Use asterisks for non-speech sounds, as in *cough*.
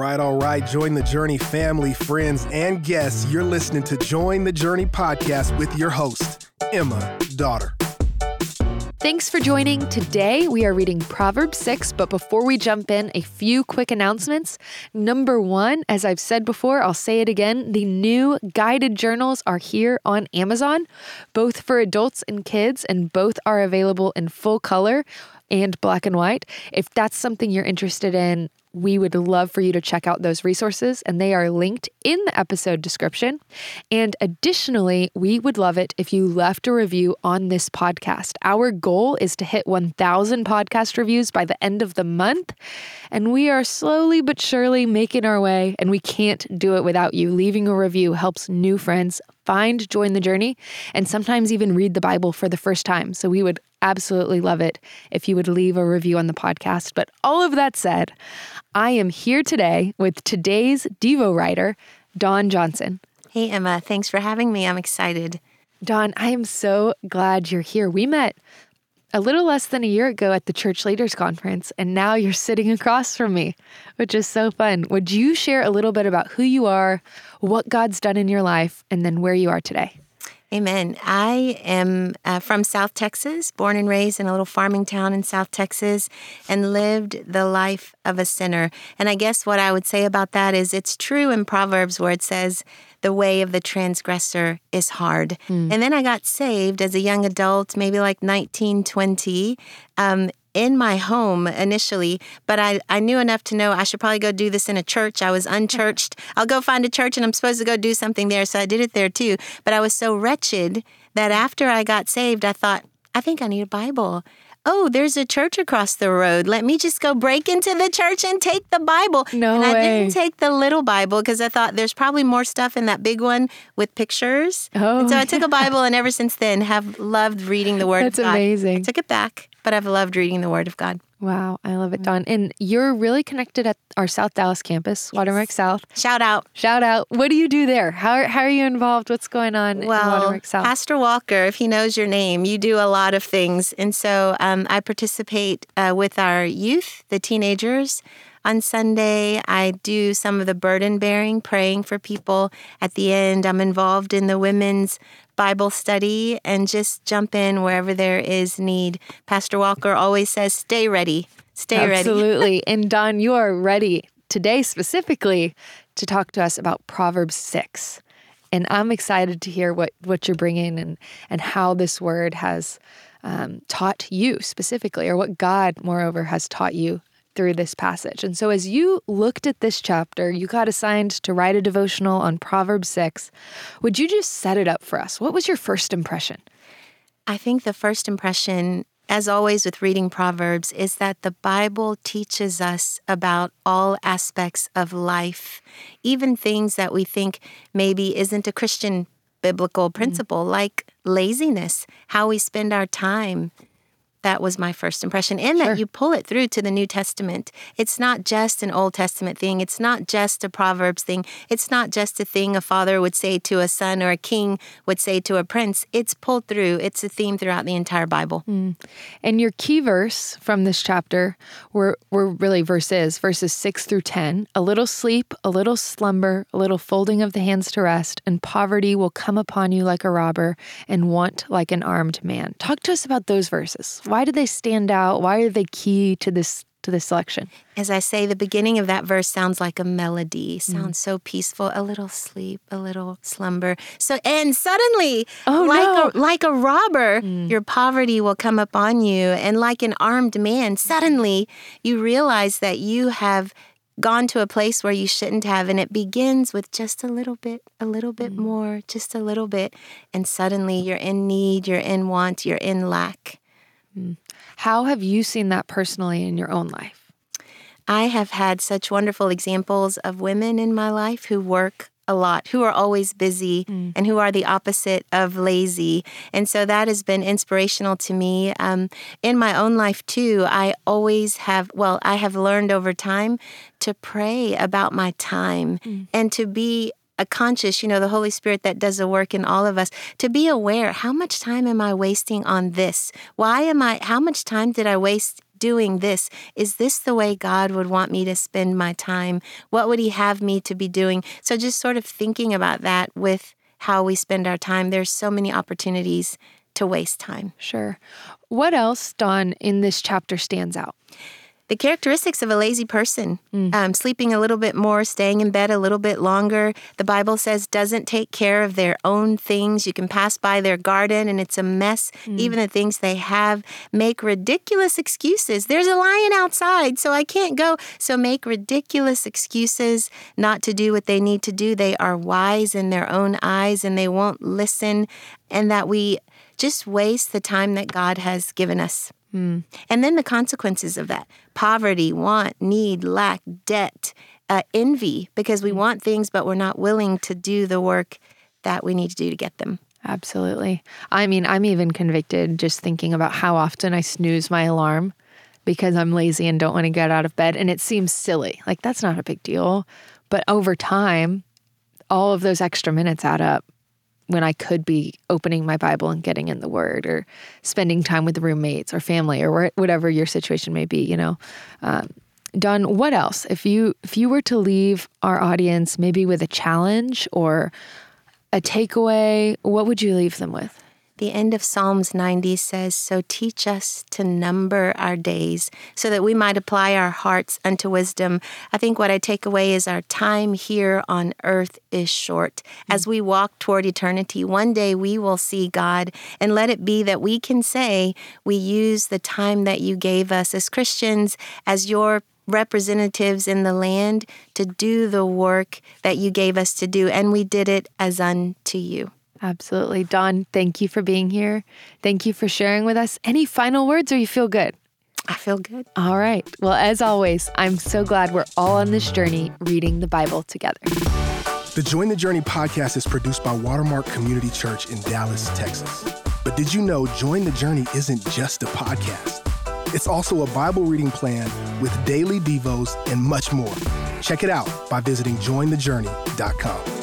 right, all right. Join the Journey family, friends, and guests. You're listening to Join the Journey podcast with your host, Emma Dotter. Thanks for joining. Today we are reading Proverbs 6, but before we jump in, a few quick announcements. Number one, as I've said before, I'll say it again the new guided journals are here on Amazon, both for adults and kids, and both are available in full color and black and white. If that's something you're interested in, we would love for you to check out those resources, and they are linked in the episode description. And additionally, we would love it if you left a review on this podcast. Our goal is to hit 1,000 podcast reviews by the end of the month, and we are slowly but surely making our way, and we can't do it without you. Leaving a review helps new friends find Join the Journey and sometimes even read the Bible for the first time. So we would absolutely love it if you would leave a review on the podcast. But all of that said, I am here today with today's Devo writer, Dawn Johnson. Hey, Emma. Thanks for having me. I'm excited. Dawn, I am so glad you're here. We met a little less than a year ago at the Church Leaders Conference, and now you're sitting across from me, which is so fun. Would you share a little bit about who you are, what God's done in your life, and then where you are today? Amen. I am uh, from South Texas, born and raised in a little farming town in South Texas, and lived the life of a sinner. And I guess what I would say about that is it's true in Proverbs where it says, the way of the transgressor is hard. Mm. And then I got saved as a young adult, maybe like 19, 20. Um, in my home initially, but I, I knew enough to know I should probably go do this in a church. I was unchurched. *laughs* I'll go find a church and I'm supposed to go do something there. So I did it there too. But I was so wretched that after I got saved, I thought, I think I need a Bible. Oh, there's a church across the road. Let me just go break into the church and take the Bible. No and way. I didn't take the little Bible because I thought there's probably more stuff in that big one with pictures. Oh, and so I oh. took a Bible and ever since then have loved reading the *laughs* Word That's of God. amazing. I took it back but I've loved reading the Word of God. Wow, I love it, Dawn. And you're really connected at our South Dallas campus, Watermark yes. South. Shout out. Shout out. What do you do there? How, how are you involved? What's going on well, in Watermark South? Pastor Walker, if he knows your name, you do a lot of things. And so um, I participate uh, with our youth, the teenagers. On Sunday, I do some of the burden bearing, praying for people. At the end, I'm involved in the women's Bible study and just jump in wherever there is need. Pastor Walker always says, stay ready. Stay Absolutely. ready. Absolutely. *laughs* and Dawn, you are ready today specifically to talk to us about Proverbs 6. And I'm excited to hear what, what you're bringing and, and how this word has um, taught you specifically, or what God, moreover, has taught you through this passage. And so, as you looked at this chapter, you got assigned to write a devotional on Proverbs 6. Would you just set it up for us? What was your first impression? I think the first impression, as always with reading Proverbs, is that the Bible teaches us about all aspects of life, even things that we think maybe isn't a Christian biblical mm. principle, mm. like laziness, how we spend our time, that was my first impression. And sure. that you pull it through to the New Testament. It's not just an Old Testament thing. It's not just a Proverbs thing. It's not just a thing a father would say to a son or a king would say to a prince. It's pulled through. It's a theme throughout the entire Bible. Mm. And your key verse from this chapter were, were really verses, verses 6 through 10. A little sleep, a little slumber, a little folding of the hands to rest, and poverty will come upon you like a robber and want like an armed man. Talk to us about those verses. Why do they stand out? Why are they key to this to this selection? As I say, the beginning of that verse sounds like a melody. Mm. Sounds mm. so peaceful. A little sleep, a little slumber. So and suddenly, oh, like no. a like a robber, mm. your poverty will come upon you, and like an armed man, suddenly you realize that you have gone to a place where you shouldn't have and it begins with just a little bit a little bit mm. more just a little bit and suddenly you're in need you're in want you're in lack. How have you seen that personally in your own life? I have had such wonderful examples of women in my life who work a lot, who are always busy, mm. and who are the opposite of lazy. And so that has been inspirational to me. Um, in my own life, too, I always have, well, I have learned over time to pray about my time mm. and to be a conscious, you know, the Holy Spirit that does the work in all of us, to be aware how much time am I wasting on this? Why am I, how much time did I waste doing this. Is this the way God would want me to spend my time? What would He have me to be doing? So, just sort of thinking about that with how we spend our time. There's so many opportunities to waste time. Sure. What else, Dawn, in this chapter stands out? The characteristics of a lazy person mm. um, sleeping a little bit more staying in bed a little bit longer. The bible says doesn't take care of their own things. You can pass by their garden and it's a mess. Mm. even the things they have make ridiculous excuses. There's a lion outside so i can't go. So make ridiculous excuses not to do what they need to do. They are wise in their own eyes and they won't listen and that we just waste the time that god has given us Mm. And then the consequences of that poverty, want, need, lack, debt, uh, envy, because we mm. want things, but we're not willing to do the work that we need to do to get them. Absolutely. I mean, I'm even convicted just thinking about how often I snooze my alarm because I'm lazy and don't want to get out of bed. And it seems silly. Like, that's not a big deal. But over time, all of those extra minutes add up when I could be opening my Bible and getting in the Word, or spending time with roommates or family, or whatever your situation may be. You know, um, Dawn. What else? If you if you were to leave our audience maybe with a challenge or a takeaway, what would you leave them with? The end of Psalms 90 says, So teach us to number our days so that we might apply our hearts unto wisdom. I think what I take away is our time here on earth is short. Hmm. As we walk toward eternity, one day we will see God, and let it be that we can say we use the time that you gave us as Christians, as your representatives in the land, to do the work that you gave us to do, and we did it as unto you. Absolutely. Dawn, thank you for being here. Thank you for sharing with us. Any final words or you feel good? I feel good. All right. Well, as always, I'm so glad we're all on this journey reading the Bible together. The Join the Journey podcast is produced by Watermark Community Church in Dallas, Texas. But did you know Join the Journey isn't just a podcast? It's also a Bible reading plan with daily Devos and much more. Check it out by visiting jointhejourney.com.